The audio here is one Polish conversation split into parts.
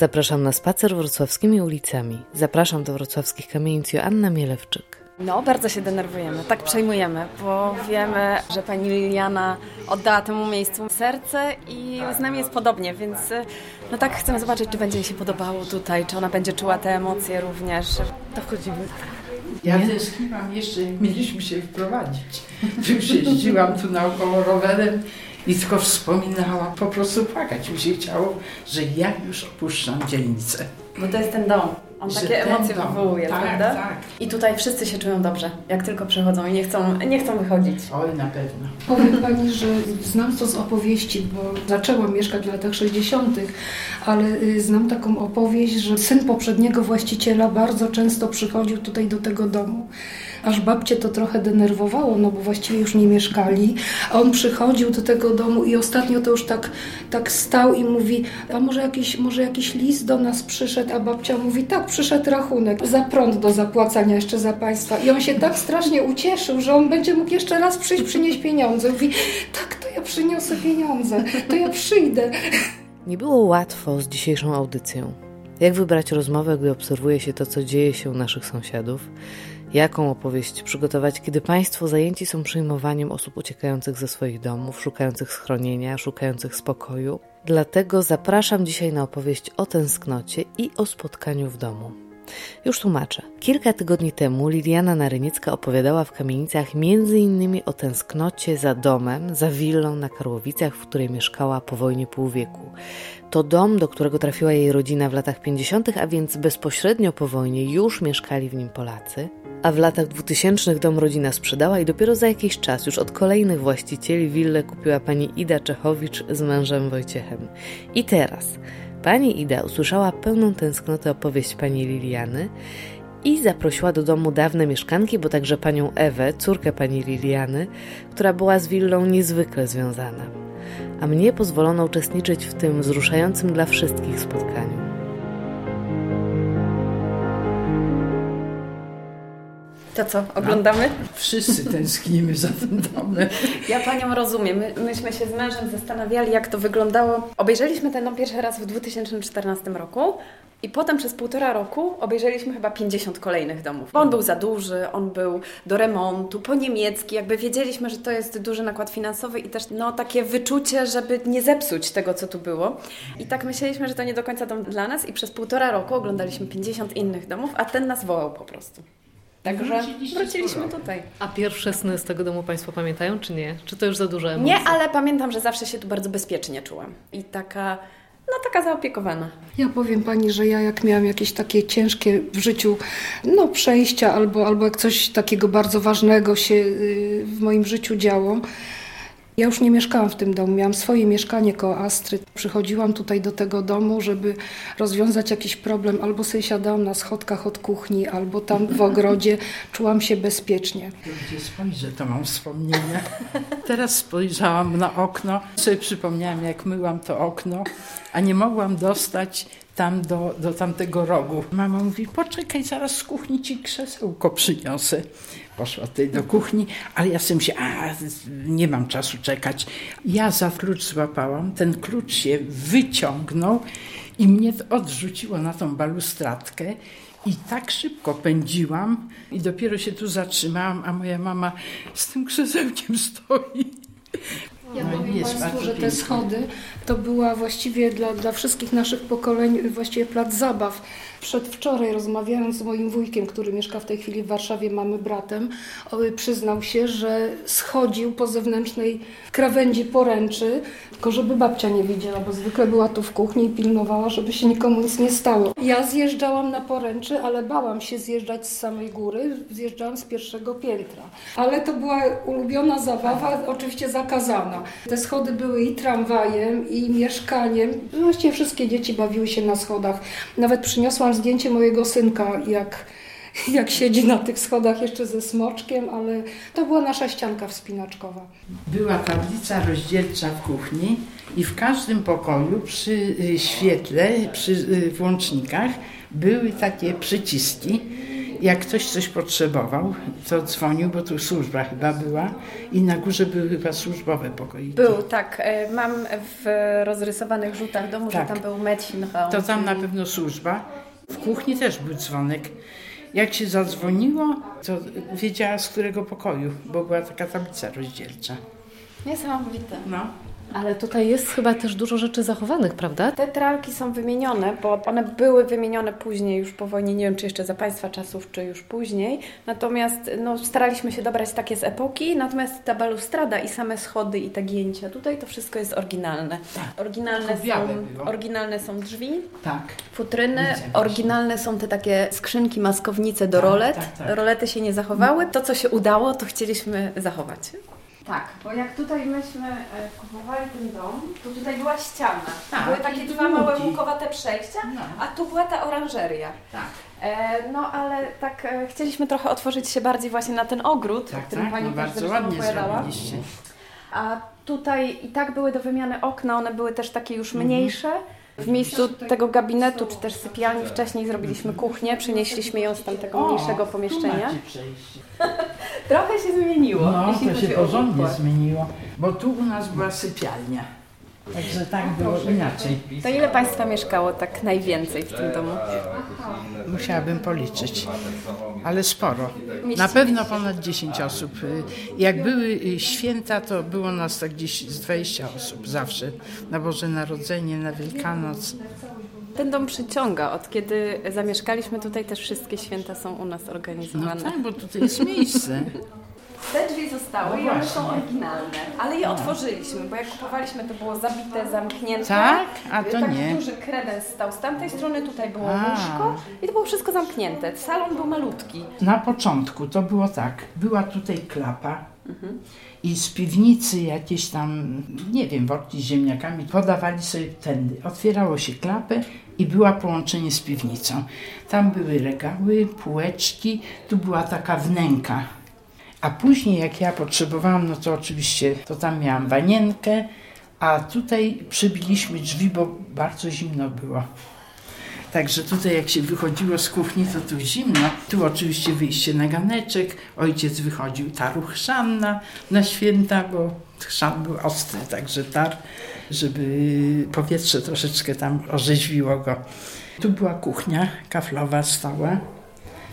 Zapraszam na spacer wrocławskimi ulicami. Zapraszam do wrocławskich kamienic Joanna Mielewczyk. No, bardzo się denerwujemy, tak przejmujemy, bo wiemy, że pani Liliana oddała temu miejscu serce i z nami jest podobnie, więc no tak chcemy zobaczyć, czy będzie jej się podobało tutaj, czy ona będzie czuła te emocje również. To wchodzimy. Ja tęskniłam jeszcze, mieliśmy się wprowadzić. Już jeździłam tu naokoło rowerem i tylko wspominałam, po prostu płakać mi się chciało, że ja już opuszczam dzielnicę. Bo to jest ten dom. On Że takie emocje dom. wywołuje, Tak, prawda? tak. I tutaj wszyscy się czują dobrze, jak tylko przychodzą i nie chcą, nie chcą wychodzić. Oj, na pewno. Powiem Pani, że znam to z opowieści, bo zaczęłam mieszkać w latach 60., ale y, znam taką opowieść, że syn poprzedniego właściciela bardzo często przychodził tutaj do tego domu. Aż babcie to trochę denerwowało, no bo właściwie już nie mieszkali, a on przychodził do tego domu i ostatnio to już tak, tak stał i mówi, a może jakiś, może jakiś list do nas przyszedł, a babcia mówi, tak, przyszedł rachunek za prąd do zapłacania jeszcze za państwa. I on się tak strasznie ucieszył, że on będzie mógł jeszcze raz przyjść, przynieść pieniądze. Mówi, tak, to ja przyniosę pieniądze, to ja przyjdę. Nie było łatwo z dzisiejszą audycją. Jak wybrać rozmowę, gdy obserwuje się to, co dzieje się u naszych sąsiadów? Jaką opowieść przygotować, kiedy Państwo zajęci są przyjmowaniem osób uciekających ze swoich domów, szukających schronienia, szukających spokoju? Dlatego zapraszam dzisiaj na opowieść o tęsknocie i o spotkaniu w domu. Już tłumaczę. Kilka tygodni temu Liliana Naryniecka opowiadała w kamienicach m.in. o tęsknocie za domem, za willą na Karłowicach, w której mieszkała po wojnie pół wieku. To dom, do którego trafiła jej rodzina w latach 50., a więc bezpośrednio po wojnie już mieszkali w nim Polacy. A w latach 2000 dom rodzina sprzedała i dopiero za jakiś czas już od kolejnych właścicieli willę kupiła pani Ida Czechowicz z mężem Wojciechem. I teraz pani Ida usłyszała pełną tęsknotę opowieść pani Liliany i zaprosiła do domu dawne mieszkanki, bo także panią Ewę, córkę pani Liliany, która była z willą niezwykle związana. A mnie pozwolono uczestniczyć w tym wzruszającym dla wszystkich spotkaniu. To co, oglądamy? Wszyscy tęsknimy za tym domem. Ja Panią rozumiem. My, myśmy się z mężem zastanawiali, jak to wyglądało. Obejrzeliśmy ten dom pierwszy raz w 2014 roku i potem przez półtora roku obejrzeliśmy chyba 50 kolejnych domów. Bo on był za duży, on był do remontu, po niemiecki, jakby wiedzieliśmy, że to jest duży nakład finansowy i też no, takie wyczucie, żeby nie zepsuć tego, co tu było. I tak myśleliśmy, że to nie do końca dom dla nas i przez półtora roku oglądaliśmy 50 innych domów, a ten nas wołał po prostu. Także wróciliśmy tutaj. A pierwsze sny z tego domu Państwo pamiętają, czy nie? Czy to już za dużo emocji? Nie, ale pamiętam, że zawsze się tu bardzo bezpiecznie czułam. I taka, no taka zaopiekowana. Ja powiem Pani, że ja jak miałam jakieś takie ciężkie w życiu no, przejścia albo, albo jak coś takiego bardzo ważnego się y, w moim życiu działo, ja już nie mieszkałam w tym domu, miałam swoje mieszkanie koło Astry. Przychodziłam tutaj do tego domu, żeby rozwiązać jakiś problem, albo sobie siadałam na schodkach od kuchni, albo tam w ogrodzie. Czułam się bezpiecznie. Gdzie spojrzę, to mam wspomnienia. Teraz spojrzałam na okno, sobie przypomniałam, jak myłam to okno, a nie mogłam dostać tam do, do tamtego rogu. Mama mówi, poczekaj, zaraz z kuchni ci krzesełko przyniosę. Poszła tutaj do kuchni, ale ja sobie myślałam, a nie mam czasu czekać. Ja za klucz złapałam, ten klucz się wyciągnął i mnie odrzuciło na tą balustradkę. I tak szybko pędziłam i dopiero się tu zatrzymałam, a moja mama z tym krzesełkiem stoi. Ja No powiem jest Państwu, że te schody to była właściwie dla, dla wszystkich naszych pokoleń właściwie plac zabaw. Przedwczoraj rozmawiając z moim wujkiem, który mieszka w tej chwili w Warszawie, mamy bratem, przyznał się, że schodził po zewnętrznej krawędzi poręczy, tylko żeby babcia nie widziała, bo zwykle była tu w kuchni i pilnowała, żeby się nikomu nic nie stało. Ja zjeżdżałam na poręczy, ale bałam się zjeżdżać z samej góry, zjeżdżałam z pierwszego piętra. Ale to była ulubiona zabawa, oczywiście zakazana. Te schody były i tramwajem, i mieszkaniem. Właściwie wszystkie dzieci bawiły się na schodach. Nawet przyniosłam zdjęcie mojego synka, jak, jak siedzi na tych schodach jeszcze ze smoczkiem, ale to była nasza ścianka wspinaczkowa. Była tablica rozdzielcza w kuchni i w każdym pokoju przy y, świetle, przy y, włącznikach były takie przyciski Jak ktoś coś potrzebował, to dzwonił, bo tu służba chyba była i na górze były chyba służbowe pokoiki. Był, tak. E, Mam w rozrysowanych rzutach domu, Tak. że tam był medicine hall. To tam na pewno służba. W kuchni też był dzwonek. Jak się zadzwoniło, to wiedziała z którego pokoju, bo była taka tablica rozdzielcza. Niesamowite. No. Ale tutaj jest chyba też dużo rzeczy zachowanych, prawda? Te tralki są wymienione, bo one były wymienione później już po wojnie, nie wiem czy jeszcze za Państwa czasów, czy już później. Natomiast no, staraliśmy się dobrać takie z epoki, natomiast ta balustrada i same schody i te gięcia, tutaj to wszystko jest oryginalne. Oryginalne Tylko białe są, oryginalne są drzwi, Tak. futryny, Widzę oryginalne są te takie skrzynki, maskownice do Tak, rolet. tak, tak. Rolety się nie zachowały. To, co się udało, to chcieliśmy zachować. Tak, bo jak tutaj myśmy e, kupowali ten dom, to tutaj była ściana. Tak, Były takie i dwa małe długi. łukowate przejścia, No. a tu była ta oranżeria. Tak. E, no ale tak e, chcieliśmy trochę otworzyć się bardziej właśnie na ten ogród, o Tak, którym tak, Pani no też bardzo zresztą ładnie opowiadała. zrobiliście. A tutaj i tak były do wymiany okna, one były też takie już Mhm. mniejsze. W miejscu tego gabinetu czy też sypialni wcześniej zrobiliśmy kuchnię, przenieśliśmy ją z tamtego mniejszego tu pomieszczenia. macie przejście. Trochę się zmieniło. No, jeśli to się porządnie zmieniło, bo tu u nas była sypialnia. Także tak było inaczej. To ile Państwa mieszkało tak najwięcej w tym domu? Musiałabym policzyć, ale sporo. Na pewno ponad 10 osób. Jak były y, święta, to było nas tak gdzieś z 20 osób zawsze. Na Boże Narodzenie, na Wielkanoc. Ten dom przyciąga. Od kiedy zamieszkaliśmy tutaj, też wszystkie święta są u nas No organizowane. tak, bo tutaj jest miejsce. Te drzwi zostały No i one są oryginalne, ale je otworzyliśmy, bo jak kupowaliśmy, to było zabite, zamknięte. Tak? A to Taki nie. duży kredens stał z tamtej strony, tutaj było A. łóżko i to było wszystko zamknięte. Salon był malutki. Na początku to było tak, była tutaj klapa i z piwnicy jakieś tam, nie wiem, worki z ziemniakami podawali sobie tędy. Otwierało się klapę i była połączenie z piwnicą. Tam były regały, półeczki, tu była taka wnęka. A później jak ja potrzebowałam, no to oczywiście to tam miałam wanienkę, a tutaj przybiliśmy drzwi, bo bardzo zimno było. Także tutaj jak się wychodziło z kuchni, to tu zimno. Tu oczywiście wyjście na ganeczek. Ojciec wychodził taru chrzanna na święta, bo chrzan był ostry, także tar, żeby powietrze troszeczkę tam orzeźwiło go. Tu była kuchnia kaflowa stała.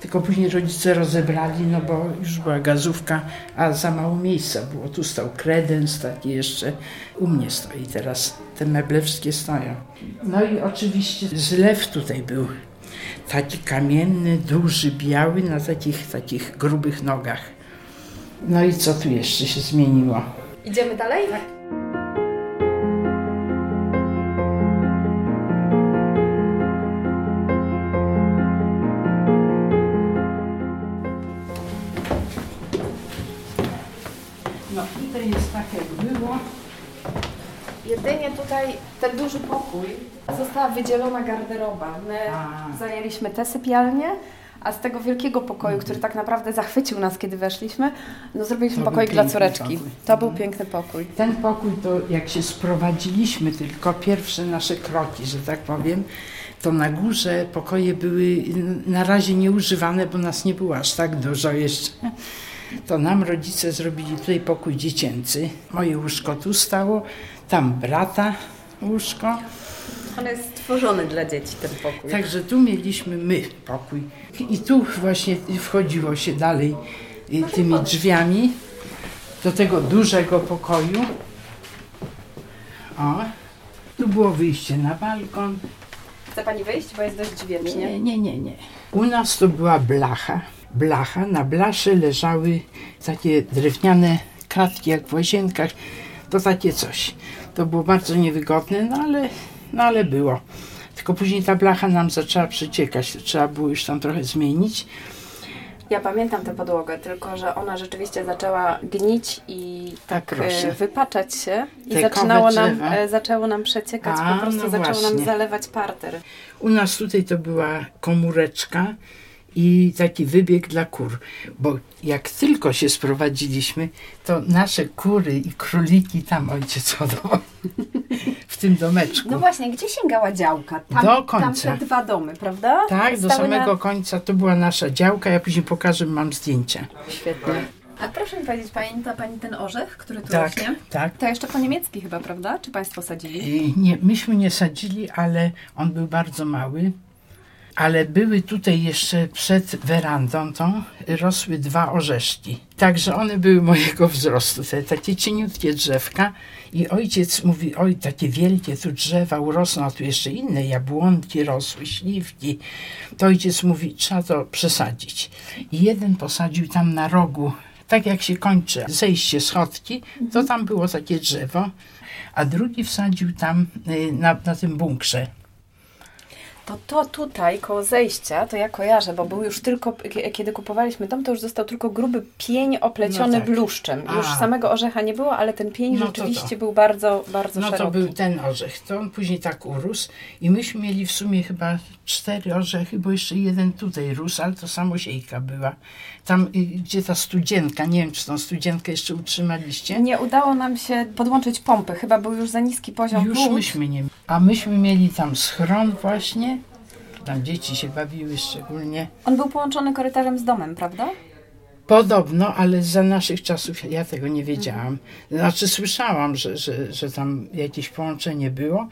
Tylko później rodzice rozebrali, no bo już była gazówka, a za mało miejsca było. Tu stał kredens taki jeszcze. U mnie stoi teraz. Te meble wszystkie stoją. No i oczywiście zlew tutaj był. Taki kamienny, duży, biały, na takich, takich grubych nogach. No i co tu jeszcze się zmieniło? Idziemy dalej? No tutaj jest tak jak było. Jedynie tutaj ten duży pokój została wydzielona garderoba. My A. zajęliśmy tę sypialnię, a z tego wielkiego pokoju, który tak naprawdę zachwycił nas, kiedy weszliśmy, no zrobiliśmy To był pokoik dla piękny córeczki. pokój. To był piękny pokój. Ten pokój to jak się sprowadziliśmy, tylko pierwsze nasze kroki, że tak powiem, to na górze pokoje były na razie nieużywane, bo nas nie było aż tak dużo jeszcze. To nam rodzice zrobili tutaj pokój dziecięcy. Moje łóżko tu stało, tam brata łóżko. On jest stworzony dla dzieci, ten pokój. Także tu mieliśmy my pokój. I tu właśnie wchodziło się dalej y, tymi drzwiami do tego dużego pokoju. O, tu było wyjście na balkon. Chce Pani wyjść, bo jest dość wiecznie. Nie, nie, nie, nie. U nas to była blacha. Blacha, na blaszy leżały takie drewniane kratki jak w łazienkach. To takie coś. To było bardzo niewygodne, no ale, no ale było. Tylko później ta blacha nam zaczęła przeciekać. Trzeba było już tam trochę zmienić. Ja pamiętam tę podłogę, tylko że ona rzeczywiście zaczęła gnić i tak proszę. e, wypaczać się i Te zaczynało nam, e, zaczęło nam przeciekać, A, po prostu no zaczęło nam zalewać parter. U nas tutaj to była komóreczka i taki wybieg dla kur. Bo jak tylko się sprowadziliśmy, to nasze kury i króliki tam ojciec hodował. W tym domeczku. No właśnie, gdzie sięgała działka? Tam, Do końca. Tam te dwa domy, prawda? Tak, do Stały samego na- końca to była nasza działka. Ja później pokażę, mam zdjęcia. Świetnie. A proszę mi powiedzieć, pamięta Pani ten orzech, który tu Tak, rośnie? tak. To jeszcze po niemiecki chyba, prawda? Czy Państwo sadzili? Nie, myśmy nie sadzili, ale on był bardzo mały. Ale były tutaj jeszcze przed werandą tą rosły dwa orzeszki. Także one były mojego wzrostu, te takie cieniutkie drzewka. I ojciec mówi, oj, takie wielkie tu drzewa urosną, a tu jeszcze inne jabłonki rosły, śliwki. To ojciec mówi, trzeba to przesadzić. I jeden posadził tam na rogu, tak jak się kończy zejście schodki, to tam było takie drzewo, a drugi wsadził tam y, na, na tym bunkrze. To to tutaj, koło zejścia, to ja kojarzę, bo był już tylko, kiedy kupowaliśmy dom, to już został tylko gruby pień opleciony No tak. bluszczem. Już A. samego orzecha nie było, ale ten pień No to rzeczywiście to. był bardzo, bardzo No szeroki. to był ten orzech, to on później tak urósł i myśmy mieli w sumie chyba cztery orzechy, bo jeszcze jeden tutaj rósł, ale to samosiejka była. Tam, y, gdzie ta studzienka, nie wiem, czy tą studzienkę jeszcze utrzymaliście. Nie udało nam się podłączyć pompy, chyba był już za niski poziom Już wód. myśmy nie A myśmy mieli tam schron właśnie, tam dzieci się bawiły szczególnie. On był połączony korytarzem z domem, prawda? Podobno, ale za naszych czasów ja tego nie wiedziałam. Znaczy słyszałam, że, że, że tam jakieś połączenie było,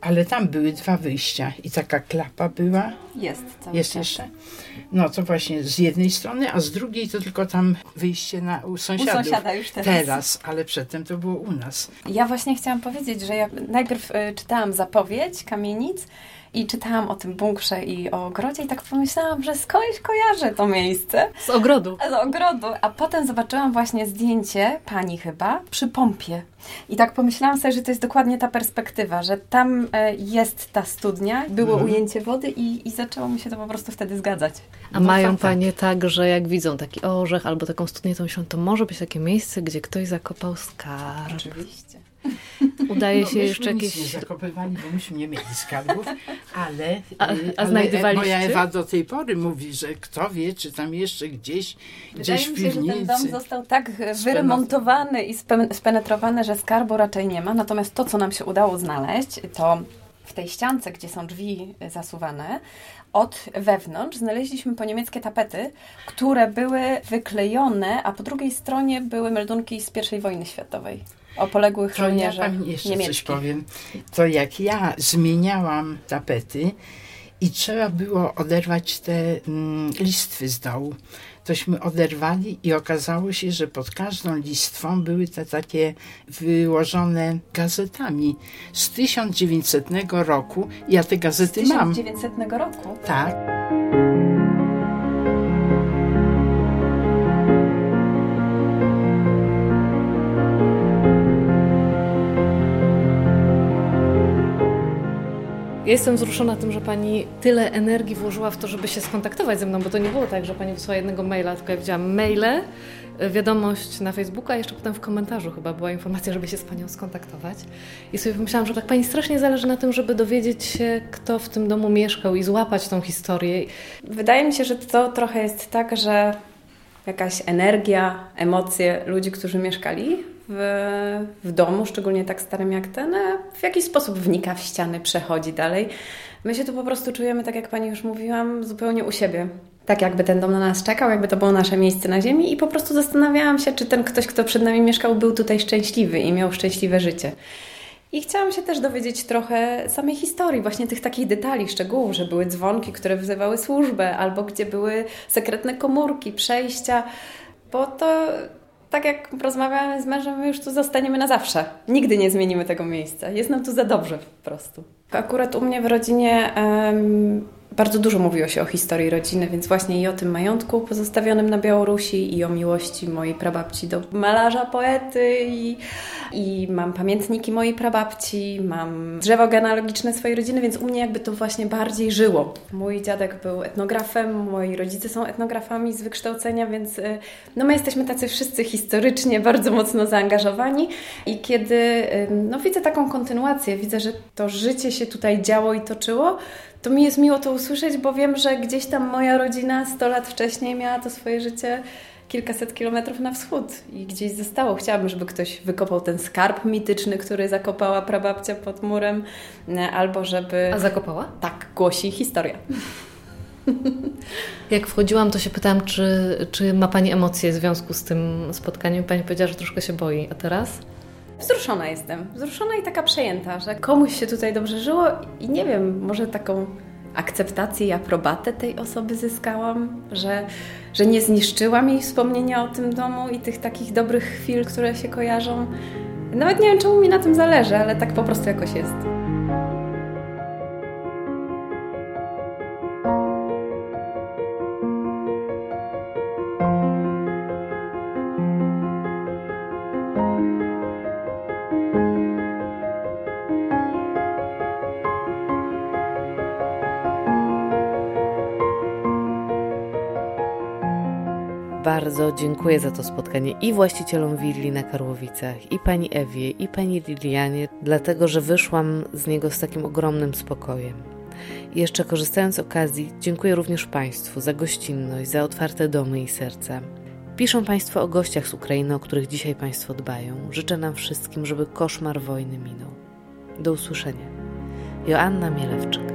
ale tam były dwa wyjścia i taka klapa była. Jest. cały Jest czas. jeszcze? No to właśnie z jednej strony, a z drugiej to tylko tam wyjście na, u sąsiadów. sąsiada już teraz. Teraz, ale przedtem to było u nas. Ja właśnie chciałam powiedzieć, że ja najpierw y, czytałam zapowiedź kamienic i czytałam o tym bunkrze i o ogrodzie i tak pomyślałam, że skądś kojarzę to miejsce. Z ogrodu. Z ogrodu, a potem zobaczyłam właśnie zdjęcie pani chyba przy pompie. I tak pomyślałam sobie, że to jest dokładnie ta perspektywa, że tam e, jest ta studnia, było Mhm. ujęcie wody i, i zaczęło mi się to po prostu wtedy zgadzać. A mają panie tak, że jak widzą taki orzech albo taką studnię, to myślą, to może być takie miejsce, gdzie ktoś zakopał skarb. Oczywiście. Udaje No, się jeszcze nic jakieś... nie zakopywali, bo myśmy nie mieli skarbów, ale, A- y, a ale znajdywaliście? moja Ewa do tej pory mówi, że kto wie, czy tam jeszcze gdzieś, gdzieś Wydaje w mi się, że ten piwnicy. dom został tak e, wyremontowany i spe- spenetrowany, że skarbu raczej nie ma. Natomiast to, co nam się udało znaleźć, to w tej ściance, gdzie są drzwi e, zasuwane, od wewnątrz znaleźliśmy po niemieckie tapety, które były wyklejone, a po drugiej stronie były meldunki z I wojny światowej o poległych To ja żołnierzach pani jeszcze coś niemieckich. powiem. To jak ja zmieniałam tapety i trzeba było oderwać te mm, listwy z dołu, tośmy oderwali i okazało się, że pod każdą listwą były te takie wyłożone gazetami z 1900 roku. Ja te gazety mam. 1900 roku. Tak. Ja jestem wzruszona tym, że pani tyle energii włożyła w to, żeby się skontaktować ze mną, bo to nie było tak, że pani wysłała jednego maila, tylko ja widziałam maile, y, wiadomość na Facebooku, a jeszcze potem w komentarzu chyba była informacja, żeby się z panią skontaktować. I sobie pomyślałam, że tak pani strasznie zależy na tym, żeby dowiedzieć się, kto w tym domu mieszkał i złapać tą historię. Wydaje mi się, że to trochę jest tak, że jakaś energia, emocje ludzi, którzy mieszkali w, w domu, szczególnie tak starym jak ten, w jakiś sposób wnika w ściany, przechodzi dalej. My się tu po prostu czujemy, tak jak Pani już mówiłam, zupełnie u siebie. Tak jakby ten dom na nas czekał, jakby to było nasze miejsce na ziemi i po prostu zastanawiałam się, czy ten ktoś, kto przed nami mieszkał, był tutaj szczęśliwy i miał szczęśliwe życie. I chciałam się też dowiedzieć trochę samej historii, właśnie tych takich detali, szczegółów, że były dzwonki, które wzywały służbę, albo gdzie były sekretne komórki, przejścia, bo to tak jak rozmawiamy z mężem, my już tu zostaniemy na zawsze. Nigdy nie zmienimy tego miejsca. Jest nam tu za dobrze po prostu. Akurat u mnie w rodzinie bardzo dużo mówiło się o historii rodziny, więc właśnie i o tym majątku pozostawionym na Białorusi i o miłości mojej prababci do malarza, poety i, i mam pamiętniki mojej prababci, mam drzewo genealogiczne swojej rodziny, więc u mnie jakby to właśnie bardziej żyło. Mój dziadek był etnografem, moi rodzice są etnografami z wykształcenia, więc y, no my jesteśmy tacy wszyscy historycznie bardzo mocno zaangażowani i kiedy y, no widzę taką kontynuację, widzę, że to życie się tutaj działo i toczyło, to mi jest miło to usłyszeć, bo wiem, że gdzieś tam moja rodzina 100 lat wcześniej miała to swoje życie kilkaset kilometrów na wschód i gdzieś zostało. Chciałabym, żeby ktoś wykopał ten skarb mityczny, który zakopała prababcia pod murem, e, albo żeby... A zakopała? Tak, głosi historia. Jak wchodziłam, to się pytałam, czy, czy ma Pani emocje w związku z tym spotkaniem. Pani powiedziała, że troszkę się boi. A teraz? Wzruszona jestem. Wzruszona i taka przejęta, że komuś się tutaj dobrze żyło i nie wiem, może taką akceptację i aprobatę tej osoby zyskałam, że, że nie zniszczyłam jej wspomnienia o tym domu i tych takich dobrych chwil, które się kojarzą. Nawet nie wiem, czemu mi na tym zależy, ale tak po prostu jakoś jest. Bardzo dziękuję za to spotkanie i właścicielom willi na Karłowicach, i pani Ewie, i pani Lilianie, dlatego że wyszłam z niego z takim ogromnym spokojem. I jeszcze korzystając z okazji, dziękuję również Państwu za gościnność, za otwarte domy i serca. Piszą Państwo o gościach z Ukrainy, o których dzisiaj Państwo dbają. Życzę nam wszystkim, żeby koszmar wojny minął. Do usłyszenia. Joanna Mielewczyk.